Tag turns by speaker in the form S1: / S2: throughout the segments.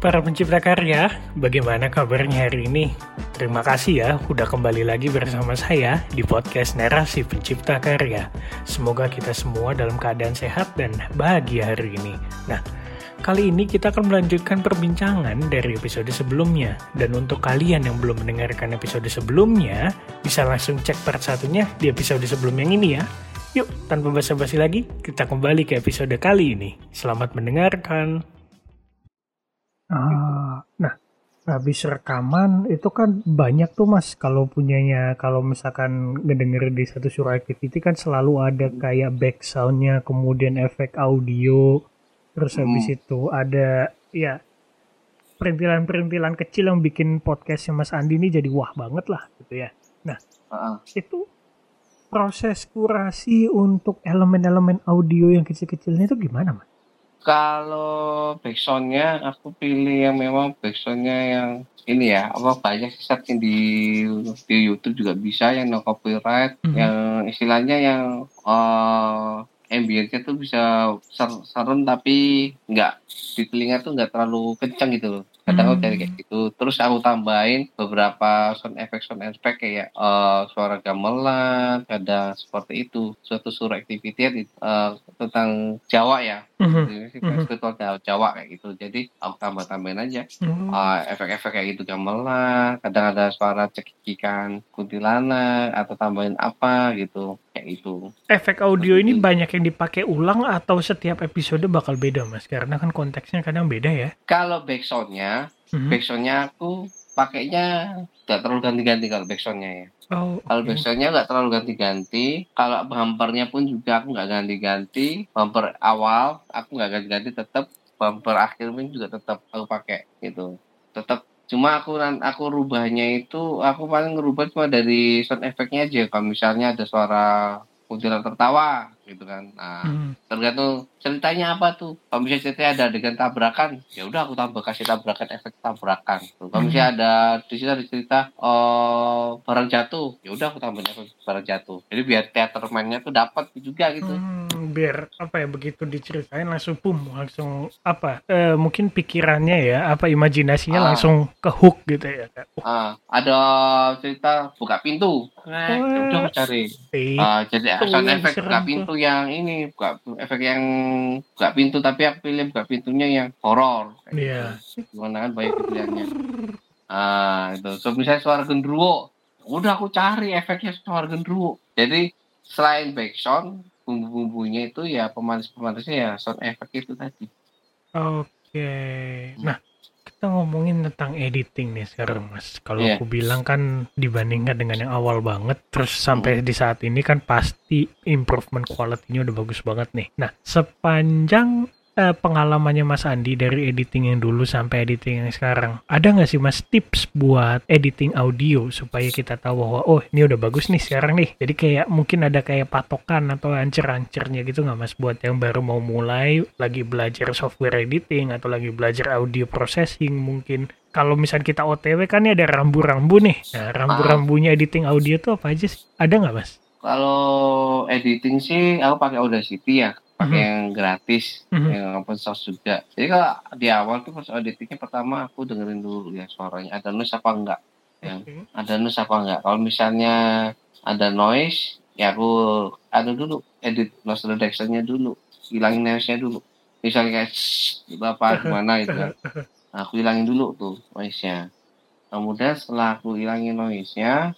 S1: Para pencipta karya, bagaimana kabarnya hari ini? Terima kasih ya udah kembali lagi bersama saya di podcast Narasi Pencipta Karya. Semoga kita semua dalam keadaan sehat dan bahagia hari ini. Nah, kali ini kita akan melanjutkan perbincangan dari episode sebelumnya. Dan untuk kalian yang belum mendengarkan episode sebelumnya, bisa langsung cek part satunya di episode sebelum yang ini ya. Yuk, tanpa basa-basi lagi, kita kembali ke episode kali ini. Selamat mendengarkan. Ah, nah, habis rekaman itu kan banyak tuh mas kalau punyanya kalau misalkan ngedenger di satu suara activity kan selalu ada kayak back soundnya kemudian efek audio terus habis itu ada ya perintilan-perintilan kecil yang bikin podcastnya Mas Andi ini jadi wah banget lah gitu ya. Nah itu proses kurasi untuk elemen-elemen audio yang kecil-kecilnya itu gimana mas?
S2: Kalau backsoundnya aku pilih yang memang backsoundnya yang ini ya apa banyak sih di di YouTube juga bisa yang no copyright
S1: Mhm.
S2: yang istilahnya yang uh, ambience tuh bisa ser- serem tapi nggak di telinga tuh nggak terlalu kencang gitu loh kadang aku
S1: Hmm.
S2: cari kayak gitu terus aku tambahin beberapa sound effect sound effect kayak uh, suara gamelan kadang seperti itu suatu suara activity uh, tentang Jawa ya
S1: Mhm.
S2: sih
S1: Mhm.
S2: spiritual Jawa, Jawa kayak gitu jadi aku tambah tambahin aja
S1: Hmm.
S2: Ah, efek-efek kayak gitu gamelan kadang ada suara cekikikan kuntilanak atau tambahin apa gitu kayak gitu
S1: efek audio ini
S2: Seperti-
S1: banyak yang dipakai ulang atau setiap episode bakal beda mas karena kan konteksnya kadang beda ya
S2: kalau backsoundnya
S1: Mhm.
S2: backsoundnya aku pakainya nggak terlalu ganti-ganti kalau backsoundnya ya.
S1: Oh
S2: kalau
S1: oke.
S2: backsoundnya nggak terlalu ganti-ganti kalau bumpernya pun juga aku nggak ganti-ganti bumper awal aku nggak ganti-ganti tetap bumper akhir pun juga tetap aku pakai gitu. Tetap cuma aku aku rubahnya itu aku paling ngerubah cuma dari sound effect-nya aja kalau misalnya ada suara kuntilanak tertawa gitu kan. Nah
S1: Mhm.
S2: tergantung ceritanya apa tuh? Kalau misalnya ceritanya ada adegan tabrakan ya udah aku tambah kasih tabrakan efek tabrakan kalau misalnya ada di situ ada cerita oh barang jatuh ya udah aku tambahin efek barang jatuh. Jadi biar teater mainnya tuh dapat juga gitu.
S1: Hmm, biar apa ya begitu diceritain langsung pum langsung apa eh, mungkin pikirannya ya apa imajinasinya
S2: Ah.
S1: langsung ke hook gitu ya Kak.
S2: ah ada cerita buka pintu. Nah udah cari.
S1: Eh,
S2: Ah, jadi sound
S1: yang
S2: efek buka pintu yang ini buka efek yang buka pintu tapi aku pilih buka pintunya yang horor.
S1: Iya.
S2: gimana kan banyak pilihannya. Ah itu. So misalnya suara gendruwo udah aku cari efeknya suara gendruwo jadi selain backsound bumbu-bumbunya itu ya pemanis-pemanisnya ya sound effect itu tadi.
S1: Oke. Nah, kita ngomongin tentang editing nih sekarang, Mas. Kalau
S2: Iya.
S1: aku bilang kan dibandingkan dengan yang awal banget, terus sampai di saat ini kan pasti improvement quality-nya udah bagus banget nih. Nah, sepanjang eh, pengalamannya Mas Andi dari editing yang dulu sampai editing yang sekarang, ada nggak sih Mas tips buat editing audio supaya kita tahu bahwa oh ini udah bagus nih sekarang nih. Jadi kayak mungkin ada kayak patokan atau ancer-ancernya gitu nggak Mas buat yang baru mau mulai lagi belajar software editing atau lagi belajar audio processing mungkin. Kalau misalnya kita OTW kan ini ada rambu-rambu nih. Nah, rambu-rambunya editing audio tuh apa aja sih? Ada nggak Mas?
S2: kalau editing sih aku pakai Audacity ya pakai
S1: Mhm.
S2: yang gratis
S1: Mhm.
S2: yang open source juga. Jadi kalau di awal tuh pas editingnya pertama aku dengerin dulu ya suaranya ada noise apa enggak ya. Ada noise apa enggak? Kalau misalnya ada noise ya aku ada dulu edit noise reduction-nya dulu hilangin noise-nya dulu. Misalnya kayak "Shh," apa gimana gitu kan. Nah, aku hilangin dulu tuh noise-nya. Kemudian setelah aku hilangin noise-nya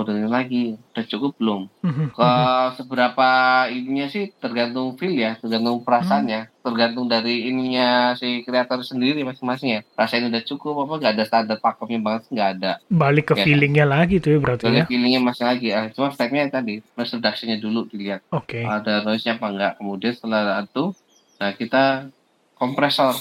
S2: dengerin lagi udah cukup belum
S1: Mhm,
S2: ke
S1: mhm.
S2: seberapa ininya sih tergantung feel ya tergantung perasaannya tergantung dari ininya si kreator sendiri masing-masing ya rasanya udah cukup apa nggak ada standar pakemnya banget nggak ada
S1: Balik ke
S2: Ya.
S1: feelingnya lagi tuh ya berarti
S2: Soalnya
S1: ya.
S2: feelingnya masih lagi ah, cuma stepnya tadi noise reduction-nya dulu dilihat
S1: Oke.
S2: ada noise-nya apa enggak kemudian setelah itu nah kita kompresor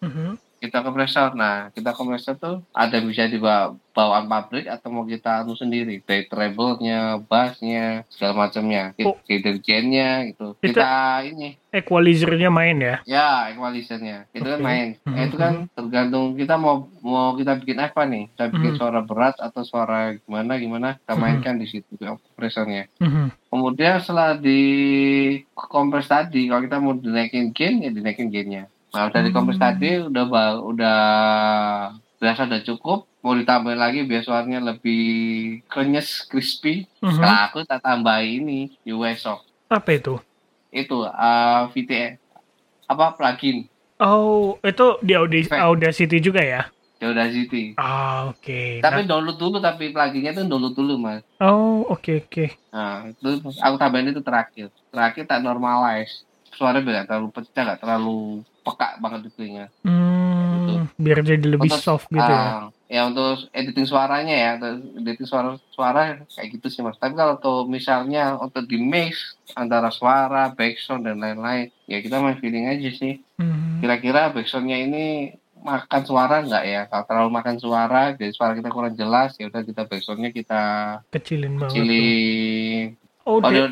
S1: Mhm.
S2: Kita kompresor nah kita kompresor tuh ada bisa dibawa bawaan pabrik atau mau kita anu sendiri dari treble-nya bass-nya segala macamnya
S1: Oh.
S2: gitu
S1: Itu-
S2: kita ini
S1: Equalizer-nya main ya.
S2: ya equalizer-nya itu kan
S1: Oke.
S2: main
S1: Mhm.
S2: Nah, itu kan tergantung kita mau mau kita bikin apa nih kita bikin
S1: Mhm.
S2: suara berat atau suara gimana gimana kita
S1: Mhm.
S2: mainkan di situ kompresornya
S1: Mhm.
S2: Kemudian setelah di kompres tadi, kalau kita mau dinaikin gain, ya dinaikin gainnya. Nah, udah di kompres
S1: Hmm.
S2: tadi, udah udah berasa udah cukup. Mau ditambahin lagi biar suaranya lebih krenyes, crispy.
S1: Mhm.
S2: Kalau aku tak tambahin ini, US Shock.
S1: Apa itu?
S2: Itu uh, VTE, apa plugin,
S1: Oh, itu di Audi
S2: Efek.
S1: Audacity juga ya?
S2: Audacity.
S1: Ah, oke.
S2: Tapi
S1: Nah-
S2: download dulu, tapi pluginnya tuh download dulu, Mas.
S1: oh, oke oke.
S2: Nah, itu aku tambahin itu terakhir. Terakhir tak normalize. Suaranya biar terlalu pecah, nggak terlalu peka banget di telinga.
S1: Hmm, biar jadi lebih
S2: Untuk,
S1: soft gitu ya.
S2: ah, ya untuk editing suaranya ya, editing suara suara kayak gitu sih mas. Tapi kalau tuh misalnya untuk di mix antara suara, backsound dan lain-lain, ya kita main feeling aja sih.
S1: Hmm.
S2: Kira-kira backsoundnya ini makan suara nggak ya? Kalau terlalu makan suara, jadi suara kita kurang jelas, ya udah kita backsoundnya kita
S1: Kecilin banget. tuh.
S2: kecilin.
S1: Oh,
S2: Kalau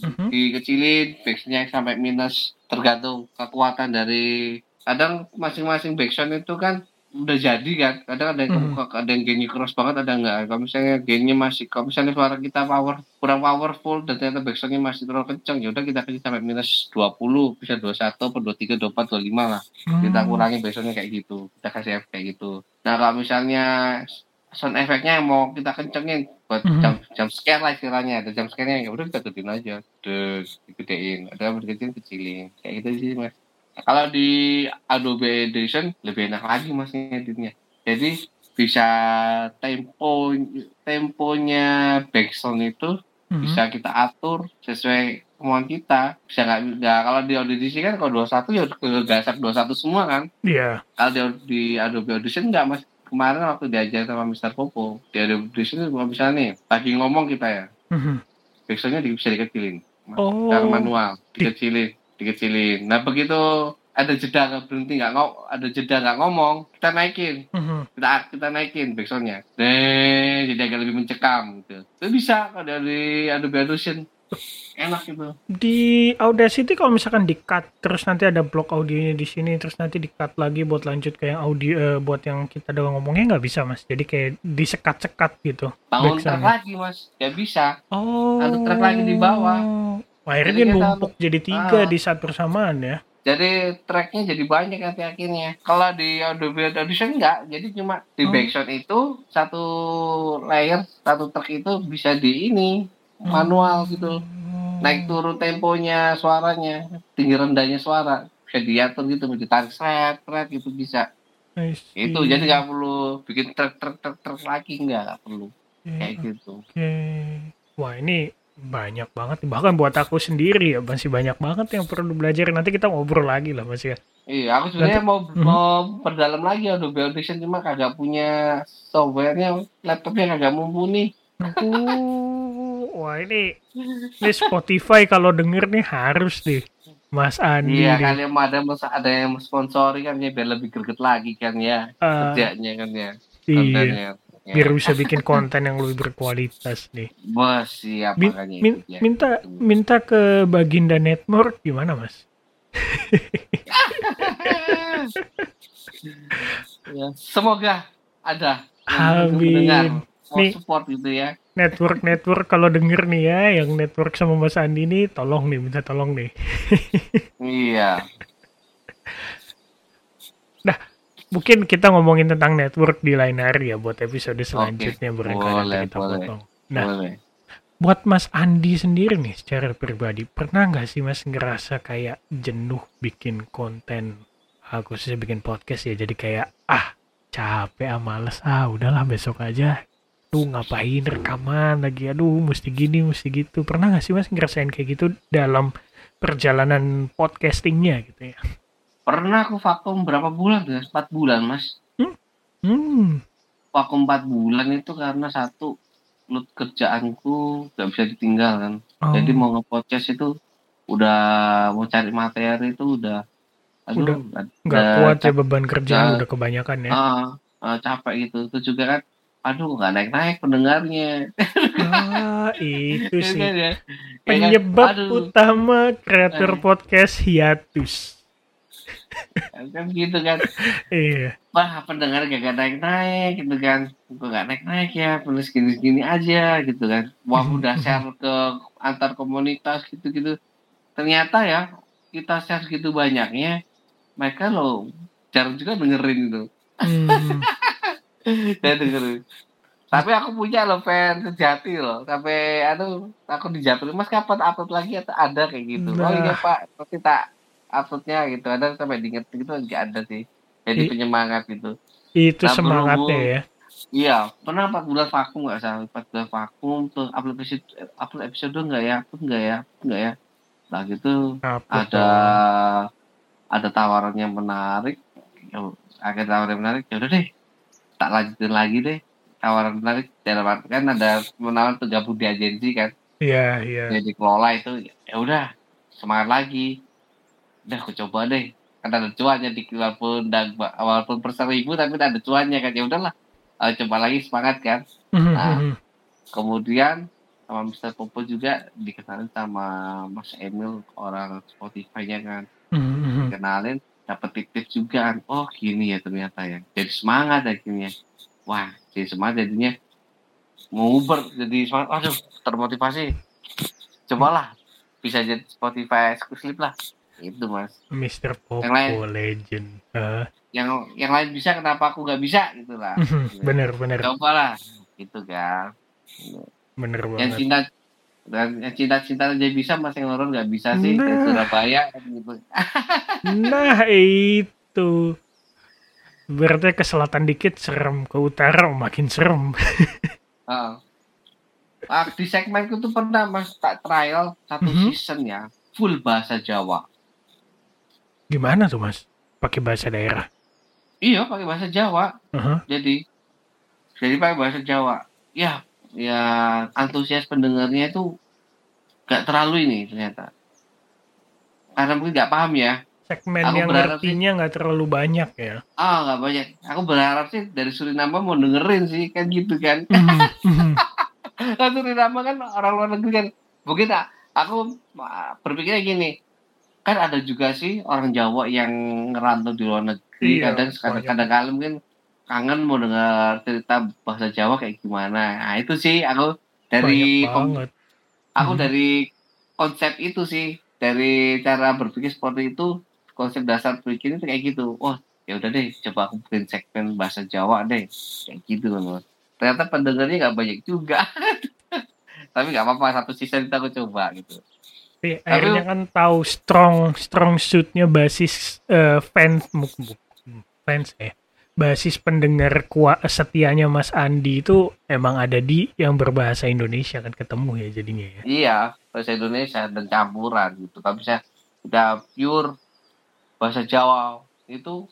S1: dia- Mhm.
S2: dikecilin backsoundnya sampai minus tergantung kekuatan dari kadang masing-masing backsound itu kan udah jadi kan kadang ada yang
S1: Mhm.
S2: ada yang keras banget ada enggak kalau misalnya gainnya masih kalau misalnya suara kita power kurang powerful dan ternyata backsoundnya masih terlalu kencang ya udah kita kecil sampai minus 20 bisa 21 atau 23 24 25 lah kita
S1: Hmm.
S2: kurangi backsoundnya kayak gitu kita kasih efek kayak gitu nah kalau misalnya sound efeknya mau kita kencengin buat
S1: Mhm.
S2: jam jam scare lah istilahnya. Ada jam scare ya udah kita gedein aja. Des, digedein. Ada yang kecil kecilin. Kayak gitu sih mas. Kalau di Adobe Edition lebih enak lagi mas ngeditnya. Jadi bisa tempo temponya backsound itu
S1: Mhm.
S2: bisa kita atur sesuai kemauan kita. Bisa nggak nggak kalau di Audacity kan kalau 21 ya udah gasak 21 semua kan?
S1: Iya.
S2: kalau di, di Adobe Audition nggak mas kemarin waktu diajar sama Mr. Popo di Adobe Audition kalau misalnya nih lagi ngomong kita ya
S1: Mhm.
S2: di- bisa dikecilin
S1: Oh.
S2: secara manual dikecilin dikecilin nah begitu ada jeda nggak berhenti nggak ngomong ada jeda nggak ngomong kita naikin
S1: Mhm.
S2: kita kita naikin backsoundnya deh jadi agak lebih mencekam gitu itu bisa kalau dari Adobe Audition enak gitu.
S1: Di Audacity kalau misalkan di cut terus nanti ada blok audionya di sini terus nanti di cut lagi buat lanjut ke yang audio eh, buat yang kita doang ngomongnya nggak bisa mas. Jadi kayak disekat-sekat gitu.
S2: Bangun track lagi mas. Ya bisa.
S1: Oh.
S2: Ada track lagi di bawah.
S1: Wah, akhirnya
S2: Jadi
S1: dia numpuk jadi tiga
S2: Ah.
S1: di saat bersamaan ya.
S2: Jadi tracknya jadi banyak nanti akhirnya. Kalau di Adobe Audition enggak jadi cuma di
S1: Oh.
S2: backsound itu satu layer satu track itu bisa di ini manual gitu. Naik turun temponya suaranya. Tinggi rendahnya suara. Bisa diatur gitu mau ditarik seret seret gitu bisa. Itu jadi nggak perlu bikin track track track track lagi nggak nggak perlu.
S1: Oke,
S2: kayak gitu.
S1: oke. Wah ini banyak banget bahkan buat aku sendiri ya masih banyak banget yang perlu belajar nanti kita ngobrol lagi lah mas ya.
S2: Iya, aku sebenarnya mau
S1: Mhm.
S2: mau perdalam lagi Adobe Audition. Cuma kagak punya softwarenya, laptopnya kagak mumpuni.
S1: Uh, wah ini ini Spotify kalau denger nih harus deh Mas Andi
S2: Iya, kan yang ada ada yang sponsori kan ya biar lebih greget lagi kan ya
S1: Ah,
S2: kerjanya kan ya
S1: iya
S2: kontennya. Ya.
S1: biar bisa bikin konten yang lebih berkualitas nih
S2: Bos siap
S1: Min- min-
S2: itu ya.
S1: minta minta ke Baginda Network gimana mas
S2: Ya, Semoga ada
S1: Amin.
S2: mendengar mau support gitu ya.
S1: Network network kalau denger nih ya yang network sama Mas Andi nih tolong nih minta tolong nih
S2: Iya.
S1: mungkin kita ngomongin tentang network di lain hari ya buat episode selanjutnya barangkali nanti
S2: boleh,
S1: kita
S2: boleh.
S1: potong Nah.
S2: Boleh.
S1: buat Mas Andi sendiri nih secara pribadi pernah nggak sih Mas ngerasa kayak jenuh bikin konten ah, khususnya bikin podcast ya jadi kayak ah capek ah males ah udahlah besok aja Duh ngapain rekaman lagi Aduh mesti gini mesti gitu Pernah gak sih mas ngerasain kayak gitu Dalam perjalanan podcastingnya gitu ya
S2: Pernah aku vakum berapa bulan tuh? 4 bulan, Mas.
S1: Hmm
S2: Vakum 4 bulan itu karena satu load kerjaanku gak bisa ditinggal kan.
S1: oh,
S2: Jadi mau nge-podcast itu udah mau cari materi itu udah aduh
S1: Udah
S2: nggak
S1: kuat ya beban kerjaan udah kebanyakan ya
S2: ah, ah, capek gitu. Itu juga kan aduh nggak naik-naik pendengarnya.
S1: Ah itu
S2: Ya
S1: sih
S2: kan ya? Ya kan?
S1: Penyebab
S2: Aduh.
S1: utama kreator podcast hiatus
S2: kan gitu kan.
S1: Iya
S2: wah pendengar gak naik naik gitu kan gue gak naik naik ya perlu segini segini aja gitu kan wah udah share ke antar komunitas gitu gitu ternyata ya kita share segitu banyaknya mereka lo jarang juga dengerin gitu
S1: Hmm,
S2: saya dengerin tapi aku punya lo fans sejati loh. Sampai aduh aku dijatuhin mas kapan upload lagi atau ada kayak gitu? Oh iya
S1: Nah.
S2: pak nanti tak uploadnya gitu. Ada sampai diinget gitu nggak ada sih. Jadi
S1: I-
S2: penyemangat gitu.
S1: Itu
S2: Nah,
S1: semangatnya
S2: berhubung-
S1: ya.
S2: Iya, pernah 4 bulan vakum nggak salah, 4 bulan vakum tuh upload episode, upload episode nggak ya, upload nggak ya, upload nggak ya. Nah gitu.
S1: Apa
S2: ada
S1: tuh?
S2: ada tawaran yang menarik, akhir tawaran yang menarik, ya udah deh, tak lanjutin lagi deh. Tawaran menarik dalam arti kan ada menawaran tuh gabung di agensi kan,
S1: Iya iya
S2: jadi kelola itu, ya udah semangat lagi, udah aku coba deh. Kan ada cuannya di walaupun dan walaupun per seribu tapi ada cuannya kan ya udahlah, eh, coba lagi semangat kan. Nah.
S1: mhm.
S2: kemudian sama Mr. Popo juga dikenalin sama Mas Emil orang Spotify-nya kan
S1: Mhm, mhm.
S2: dikenalin dapat tips juga kan. Oh gini ya ternyata ya. Jadi semangat akhirnya. Wah jadi semangat jadinya. Mau Uber jadi semangat. Aduh termotivasi. Cobalah bisa jadi Spotify eksklusif lah. Itu mas.
S1: Mr. Popo
S2: Yang lain.
S1: Legend. Ah,
S2: yang yang lain bisa kenapa aku nggak bisa? Gitu lah.
S1: Mhm, bener bener.
S2: Cobalah. Gitu kan.
S1: Bener
S2: yang
S1: banget.
S2: Cinta dan cinta-cinta aja bisa mas yang orang nggak bisa sih
S1: Nah.
S2: Surabaya kan gitu
S1: Nah itu Berarti ke selatan dikit serem Ke utara makin serem
S2: Heeh. Ah, di segmenku tuh pernah mas tak trial satu
S1: Mhm.
S2: season ya full bahasa Jawa
S1: Gimana tuh mas? Pakai bahasa daerah
S2: iya pakai bahasa Jawa
S1: Aha.
S2: jadi jadi pakai bahasa Jawa ya ya antusias pendengarnya itu nggak terlalu ini ternyata. Karena mungkin nggak paham ya.
S1: Segmen
S2: Aku
S1: yang ngertinya nggak terlalu banyak ya.
S2: Ah nggak banyak. Aku berharap sih dari Suriname mau dengerin sih kan gitu kan.
S1: Mhm, mhm.
S2: kan Suriname kan orang luar negeri kan. Mungkin aku berpikirnya gini kan ada juga sih orang Jawa yang ngerantau di luar negeri
S1: Iya,
S2: kadang kadang-kadang mungkin kangen mau dengar cerita bahasa Jawa kayak gimana. Nah itu sih aku dari kom- aku
S1: Hmm.
S2: dari konsep itu sih dari cara berpikir seperti itu konsep dasar pikir itu kayak gitu. Oh ya udah deh coba aku bikin segmen bahasa Jawa deh. Kayak gitu Mas. ternyata pendengarnya nggak banyak juga. Tapi nggak apa-apa satu season itu aku coba gitu.
S1: Tapi akhirnya kan tahu strong strong suitnya basis eh, fans bu- fans eh basis pendengar kuat setianya Mas Andi itu emang ada di yang berbahasa Indonesia kan ketemu ya jadinya ya.
S2: iya bahasa Indonesia dan campuran gitu tapi saya udah pure bahasa Jawa itu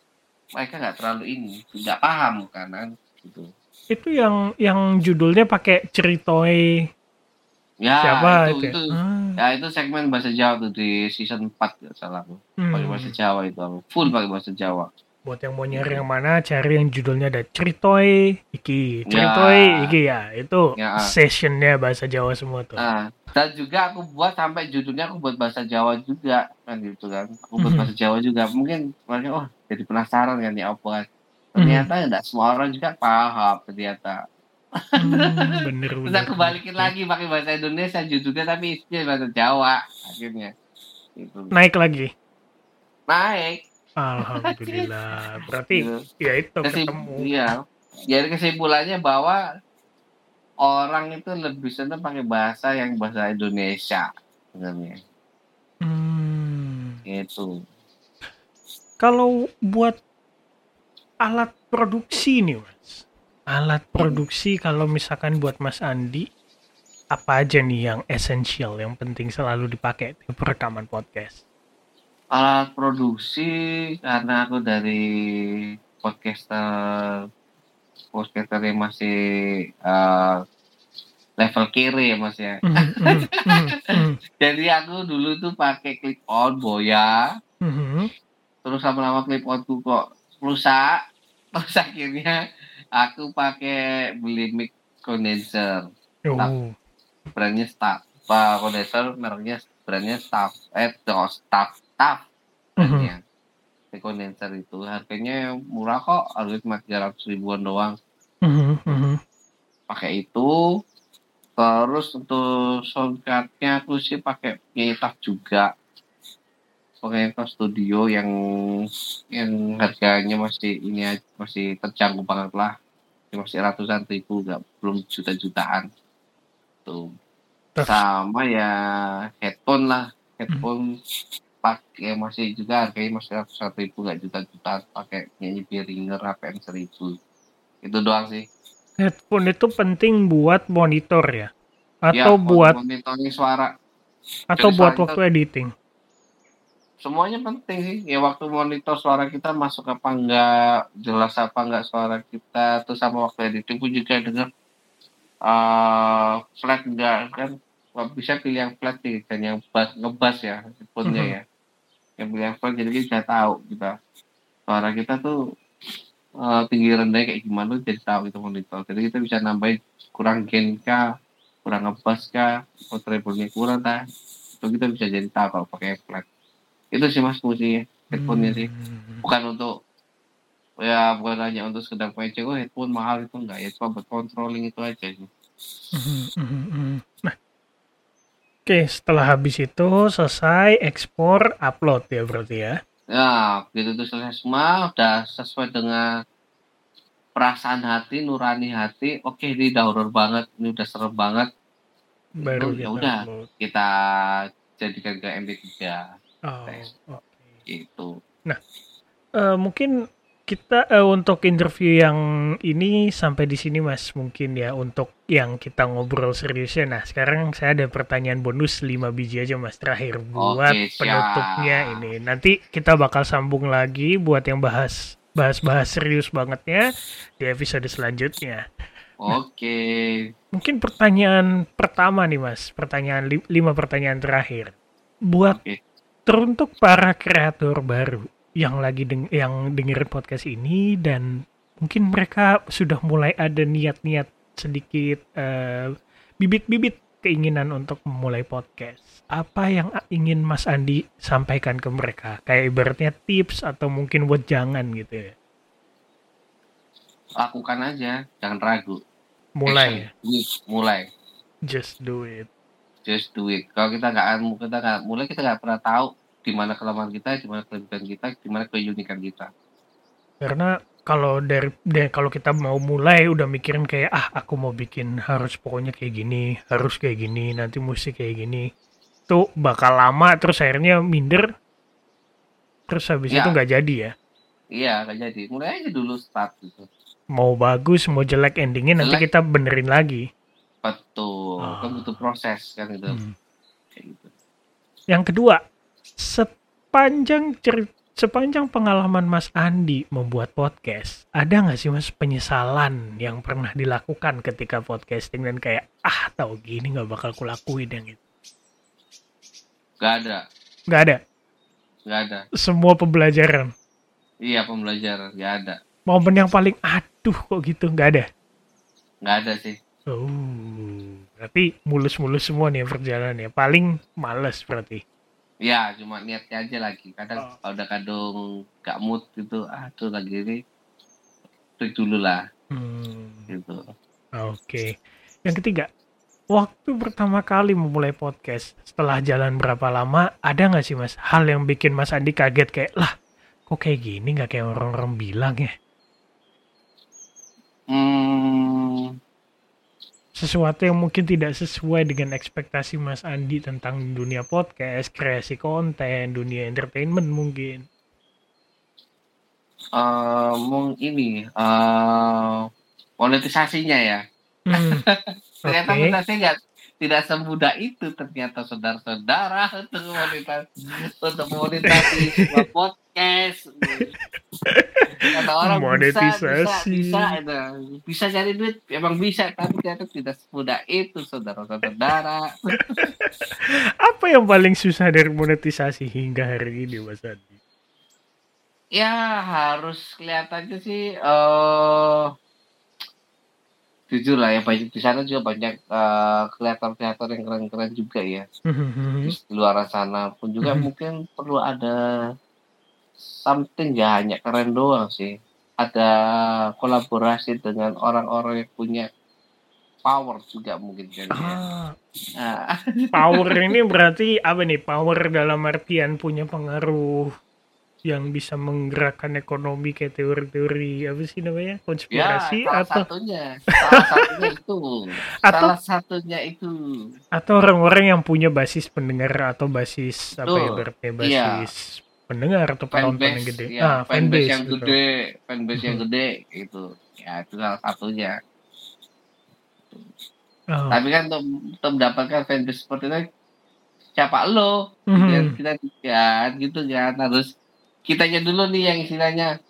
S2: mereka nggak terlalu ini nggak paham kan, gitu
S1: Itu yang yang judulnya pakai ceritoy
S2: ya
S1: siapa
S2: itu,
S1: itu?
S2: itu
S1: Ah,
S2: ya itu segmen bahasa Jawa tuh di season 4 nggak salah aku
S1: hmm.
S2: pakai bahasa Jawa itu aku full pakai bahasa Jawa
S1: Buat yang mau nyari yang mana cari yang judulnya ada ceritoy iki,
S2: Ya.
S1: ceritoy iki ya. Itu
S2: Ya.
S1: sessionnya bahasa Jawa semua tuh.
S2: nah dan juga aku buat sampai judulnya aku buat bahasa Jawa juga kan gitu kan aku buat
S1: Mhm.
S2: bahasa Jawa juga mungkin mereka oh jadi penasaran kan ya apa kan ternyata nggak semua orang juga paham ternyata
S1: Hmm, bener
S2: terus
S1: bener.
S2: aku balikin lagi pakai bahasa Indonesia judulnya tapi isinya bahasa Jawa akhirnya itu
S1: Naik lagi.
S2: naik
S1: Alhamdulillah. Berarti
S2: gitu.
S1: ya itu
S2: Kesim-
S1: ketemu.
S2: iya jadi kesimpulannya bahwa orang itu lebih senang pakai bahasa yang bahasa Indonesia sebenarnya
S1: Hmm.
S2: itu
S1: Kalau buat alat produksi nih, Mas. alat produksi kalau misalkan buat Mas Andi apa aja nih yang esensial yang penting selalu dipakai di rekaman podcast
S2: alat produksi karena aku dari podcaster podcaster yang masih uh, level kiri ya mas ya.
S1: Mhm, mhm, mhm,
S2: jadi aku dulu tuh pakai clip on boya.
S1: Mhm.
S2: terus lama-lama clip onku kok rusak. Terus akhirnya aku pakai beli mic condenser.
S1: Oh,
S2: brandnya staff pak condenser mereknya brandnya staff eh staff staff brandnya mic condenser itu harganya murah kok harganya cuma tiga ratus ribuan doang.
S1: Mhm, mhm.
S2: pakai itu terus untuk soundcardnya aku sih pakai Yetaf juga. Pakai Yetaf Studio yang yang harganya masih ini masih terjangkau banget lah. Masih ratusan ribu nggak belum juta-jutaan. Tuh.
S1: Terus?
S2: sama ya headphone lah. Headphone pakai masih juga harganya masih ratusan ribu nggak juta-jutaan pakai nyanyi Behringer APM seribu. Itu doang sih.
S1: Headphone itu penting buat monitor ya?
S2: Ya,
S1: atau buat
S2: monitoring suara.
S1: atau
S2: jadi
S1: buat
S2: suara
S1: waktu editing?
S2: Semuanya penting sih. Ya waktu monitor suara kita masuk apa enggak jelas apa enggak suara kita terus sama waktu editing pun juga dengar eh flat enggak kan bisa pilih yang flat sih dan yang bass ngebas ya headphone-nya
S1: Mhm.
S2: ya yang pilih yang flat jadi kita tahu kita suara kita tuh eh, tinggi rendah kayak gimana jadi tahu itu monitor jadi kita bisa nambahin kurang gain kah kurang ngebas kah atau treble-nya kurang kah itu kita bisa jadi tahu kalau pakai flat itu sih mas fungsinya headphone-nya sih
S1: Hmm.
S2: bukan untuk ya bukan hanya untuk sekedar PC oh headphone mahal itu enggak ya cuma buat controlling itu aja sih
S1: Mhm, mhm, mhm. Nah, oke setelah habis itu selesai ekspor upload ya berarti ya.
S2: ya begitu itu selesai semua udah sesuai dengan perasaan hati nurani hati oke ini udah horror banget ini udah serem banget
S1: Baru
S2: ya udah. kita jadikan ke MP3
S1: Oh, oke.
S2: gitu
S1: Eh, mungkin kita eh, untuk interview yang ini sampai di sini Mas mungkin ya untuk yang kita ngobrol seriusnya. Nah, sekarang saya ada pertanyaan bonus 5 biji aja Mas terakhir buat
S2: Oke,
S1: penutupnya ini. Nanti kita bakal sambung lagi buat yang bahas bahas-bahas serius bangetnya di episode selanjutnya.
S2: oke
S1: Mungkin pertanyaan pertama nih Mas, pertanyaan li- lima pertanyaan terakhir. Buat
S2: Oke.
S1: teruntuk para kreator baru yang lagi deng yang dengerin podcast ini dan mungkin mereka sudah mulai ada niat-niat sedikit eh, bibit-bibit keinginan untuk memulai podcast. Apa yang ingin Mas Andi sampaikan ke mereka? Kayak ibaratnya tips atau mungkin buat jangan gitu ya.
S2: lakukan aja jangan ragu
S1: Mulai.
S2: Action. Mulai
S1: just do it.
S2: just do it. Kalau kita nggak kita nggak mulai kita nggak pernah tahu di mana kelemahan kita, di mana kelebihan kita, di mana keunikan kita.
S1: Karena kalau dari dari- kalau kita mau mulai udah mikirin kayak ah aku mau bikin harus pokoknya kayak gini, harus kayak gini, nanti musik kayak gini. Tuh bakal lama terus akhirnya minder. Terus habis
S2: Ya.
S1: itu nggak jadi ya.
S2: Iya, nggak jadi. Mulai aja dulu start gitu.
S1: Mau bagus, mau jelek endingnya nanti
S2: Jelek.
S1: kita benerin lagi.
S2: Betul.
S1: Ah.
S2: Kan butuh proses kan itu.
S1: Hmm.
S2: Kayak gitu.
S1: Yang kedua, sepanjang cerita sepanjang pengalaman Mas Andi membuat podcast, ada nggak sih Mas penyesalan yang pernah dilakukan ketika podcasting dan kayak ah tahu gini nggak bakal kulakuin yang itu?
S2: Nggak ada,
S1: Nggak ada.
S2: nggak ada.
S1: Semua pembelajaran.
S2: Iya pembelajaran, nggak ada,
S1: Momen yang paling aduh kok gitu nggak ada.
S2: nggak ada sih.
S1: Oh, berarti mulus-mulus semua nih perjalanannya. Paling males berarti.
S2: Ya, cuma niatnya aja lagi. Kadang
S1: Oh.
S2: kalau udah kadung nggak mood gitu, ah tuh lagi ini, break dulu lah,
S1: Hmm.
S2: gitu.
S1: Oke. Yang ketiga, waktu pertama kali memulai podcast, setelah jalan berapa lama, ada nggak sih mas hal yang bikin mas Andi kaget kayak lah, kok kayak gini nggak kayak orang-orang bilang ya?
S2: Hmm,
S1: Sesuatu yang mungkin tidak sesuai dengan ekspektasi mas Andi tentang dunia podcast, kreasi konten, dunia entertainment mungkin.
S2: mung ini, eh monetisasinya ya.
S1: Hmm,
S2: Ternyata
S1: Oke.
S2: monetisasi nggak tidak semudah itu ternyata saudara-saudara untuk monetisasi untuk monetisasi sebuah podcast. Kata orang
S1: Monetisasi.
S2: bisa, bisa, bisa, itu. bisa cari duit, emang bisa, tapi ternyata tidak semudah itu saudara-saudara.
S1: Apa yang paling susah dari monetisasi hingga hari ini, Mas Andi?
S2: Ya harus kelihatannya sih eh jujur lah ya banyak di sana juga banyak eh, kreator-kreator yang keren-keren juga ya
S1: Hmm,
S2: di luar sana pun juga
S1: Mhm.
S2: mungkin perlu ada something ya hanya keren doang sih ada kolaborasi dengan orang-orang yang punya power juga mungkin kan ya.
S1: Ah,
S2: Nah,
S1: power ini berarti apa nih? Power dalam artian punya pengaruh yang bisa menggerakkan ekonomi kayak teori-teori apa sih namanya
S2: ya
S1: konspirasi
S2: salah
S1: atau
S2: satunya. Salah satunya itu.
S1: Atau-
S2: salah satunya itu.
S1: atau orang-orang yang punya basis pendengar atau basis apa ya berarti
S2: Iya.
S1: basis pendengar atau penonton yang gede.
S2: ya,
S1: ah
S2: fanbase
S1: fanbase
S2: yang
S1: betul.
S2: gede fanbase yang gede itu ya itu salah satunya.
S1: Oh.
S2: tapi kan untuk, untuk mendapatkan fanbase seperti itu siapa lo?
S1: Mhm.
S2: Ya, kita kan gitu kan harus kitanya dulu nih yang istilahnya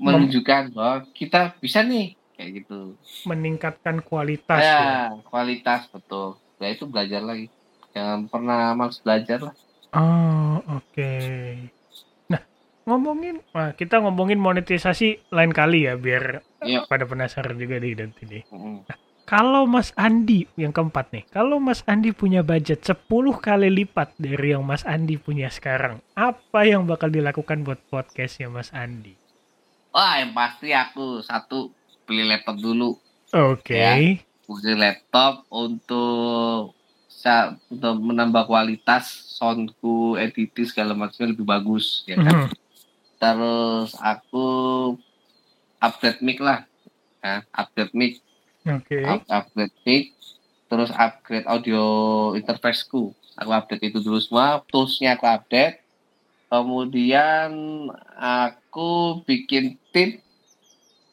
S2: menunjukkan bahwa kita bisa nih kayak gitu
S1: meningkatkan kualitas ya.
S2: ya kualitas betul ya itu belajar lagi jangan pernah males belajar lah
S1: Oh, oke. Nah, ngomongin, wah, kita ngomongin monetisasi lain kali ya, biar
S2: Yuk.
S1: pada penasaran juga nih dan ini.
S2: Mm.
S1: Kalau Mas Andi yang keempat nih, kalau Mas Andi punya budget 10 kali lipat dari yang Mas Andi punya sekarang, apa yang bakal dilakukan buat podcastnya Mas Andi?
S2: wah yang pasti aku satu beli laptop dulu
S1: Oke.
S2: Ya. beli laptop untuk untuk menambah kualitas soundku editing segala macamnya lebih bagus ya kan
S1: Mhm.
S2: terus aku upgrade mic lah ya, upgrade mic
S1: Oke.
S2: up- upgrade terus upgrade audio interfaceku. Aku update itu dulu semua. Toolsnya aku update. Kemudian aku bikin tim.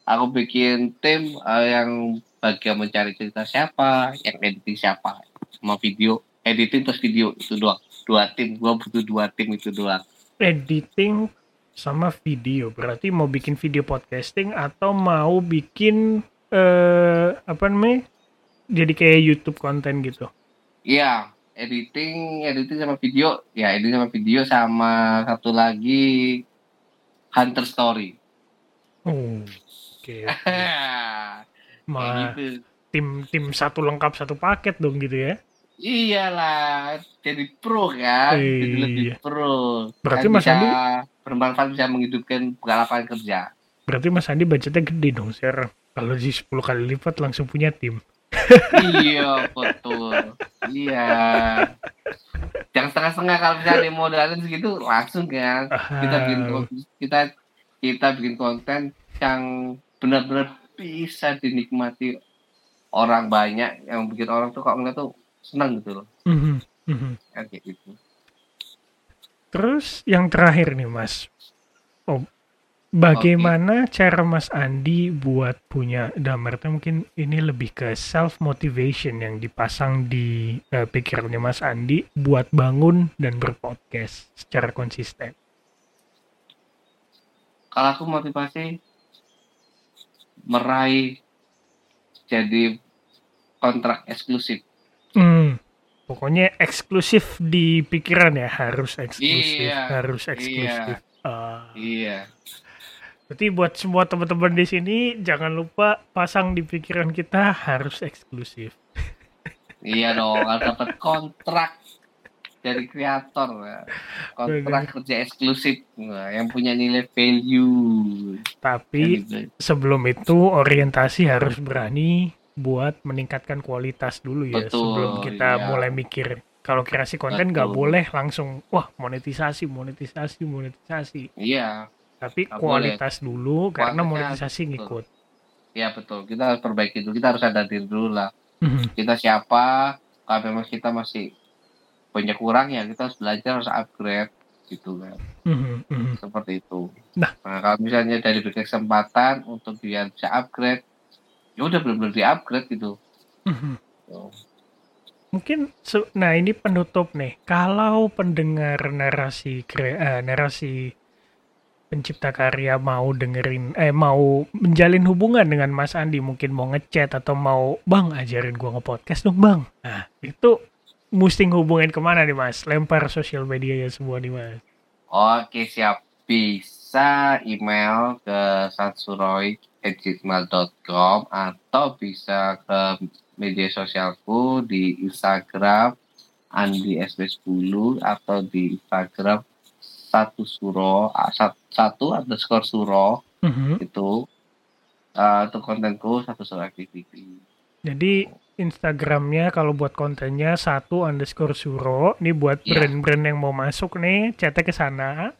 S2: Aku bikin tim eh, yang bagian mencari cerita siapa yang editing siapa. Sama video. Editing terus video itu doang. Dua tim. Gua butuh dua tim itu doang.
S1: Editing sama video. Berarti mau bikin video podcasting atau mau bikin eh apa namanya? Jadi kayak YouTube konten gitu.
S2: Iya, editing, editing sama video, ya editing sama video sama satu lagi Hunter Story.
S1: Oh, oke.
S2: Kayak
S1: Mah
S2: gitu.
S1: tim tim satu lengkap satu paket dong gitu ya.
S2: Iyalah, jadi pro kan, jadi lebih
S1: Iya.
S2: pro.
S1: Berarti
S2: Kan
S1: Mas Andi-
S2: bermanfaat bisa menghidupkan lapangan kerja.
S1: Berarti Mas Andi budgetnya gede dong sekarang. Kalau di 10 kali lipat langsung punya tim.
S2: iya, betul. Iya. Jangan setengah-setengah kalau misalnya modalin segitu langsung kan. kita bikin kita kita bikin konten yang benar-benar bisa dinikmati orang banyak yang bikin orang tuh kok ngeliat tuh senang gitu loh
S1: mhm.
S2: kan kayak gitu
S1: Terus yang terakhir nih Mas. Oh, bagaimana cara Mas Andi buat punya arti mungkin ini lebih ke self motivation yang dipasang di eh, pikirannya Mas Andi buat bangun dan berpodcast secara konsisten.
S2: kalau aku motivasi meraih jadi kontrak eksklusif.
S1: Hmm, pokoknya eksklusif di pikiran ya? Harus eksklusif,
S2: Iya,
S1: harus eksklusif. Ah,
S2: iya
S1: berarti buat semua teman-teman di sini jangan lupa pasang di pikiran kita harus eksklusif.
S2: iya dong harus dapat kontrak dari kreator ya. kontrak kerja eksklusif Nah, yang punya nilai value.
S1: Tapi sebelum itu orientasi harus berani buat meningkatkan kualitas dulu ya
S2: Betul,
S1: sebelum kita
S2: iya.
S1: mulai mikir. Kalau kreasi konten nggak boleh langsung wah monetisasi monetisasi monetisasi.
S2: Iya
S1: tapi
S2: Nggak
S1: kualitas dulu karena
S2: Kualitas,
S1: monetisasi
S2: betul.
S1: ngikut
S2: iya betul kita harus perbaiki dulu kita harus sadar diri dulu lah
S1: Mhm.
S2: kita siapa kalau memang kita masih banyak kurang ya kita harus belajar harus upgrade gitu kan
S1: Mhm, mhm.
S2: seperti itu
S1: Nah.
S2: kalau misalnya dari beri kesempatan untuk biar bisa upgrade ya udah benar-benar di upgrade gitu. Tuh.
S1: Mungkin nah ini penutup nih. Kalau pendengar narasi kre- eh, narasi pencipta karya mau dengerin eh mau menjalin hubungan dengan Mas Andi, mungkin mau ngechat atau mau Bang ajarin gua nge-podcast dong, Bang. Nah, itu mesti hubungin ke mana nih Mas? Lempar sosial media ya semua nih Mas.
S2: Oke siap bisa email ke satsuroy@gmail.com atau bisa ke media sosialku di Instagram Andi SP10 atau di Instagram satu suro sat- satu underscore suro
S1: Mhm.
S2: itu untuk kontenku satu suro activity.
S1: Jadi Instagramnya kalau buat kontennya satu underscore suro. Ini buat
S2: Iya.
S1: brand-brand yang mau masuk nih, chatnya ke sana.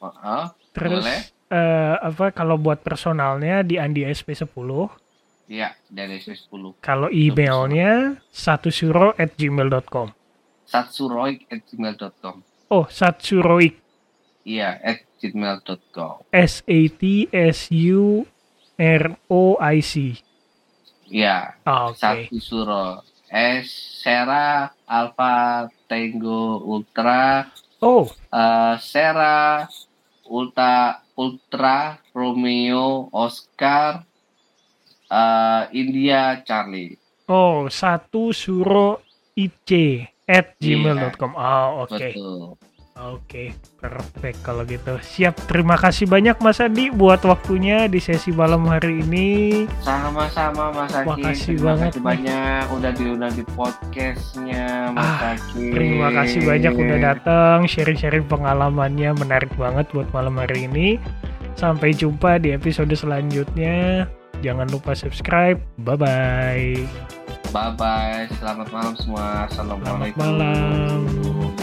S2: Heeh,
S1: Terus
S2: boleh.
S1: eh, apa kalau buat personalnya di Andi SP10.
S2: Iya dari SP10
S1: Kalau emailnya satu suro at gmail.com. satsuroik.
S2: Iya, at gmail.com.
S1: S A T S U R O I C.
S2: Iya,
S1: Ah, Oke.
S2: satu suro. S Sera Alpha Tango Ultra
S1: Oh,
S2: eh Sera Ultra Ultra Romeo Oscar eh India Charlie.
S1: oh satu suro IC at gmail.com. Oh, oke.
S2: Betul.
S1: Oke, perfect kalau gitu. Siap, terima kasih banyak Mas Andi buat waktunya di sesi malam hari ini.
S2: Sama-sama Mas.
S1: Makasih
S2: terima
S1: banget
S2: kasih
S1: nih.
S2: banyak udah diundang di podcastnya Mas
S1: Ah,
S2: Aki.
S1: Terima kasih banyak udah datang, sharing-sharing pengalamannya menarik banget buat malam hari ini. Sampai jumpa di episode selanjutnya. Jangan lupa subscribe. Bye
S2: bye. Bye. Selamat malam semua.
S1: Selamat
S2: Assalamualaikum.
S1: malam.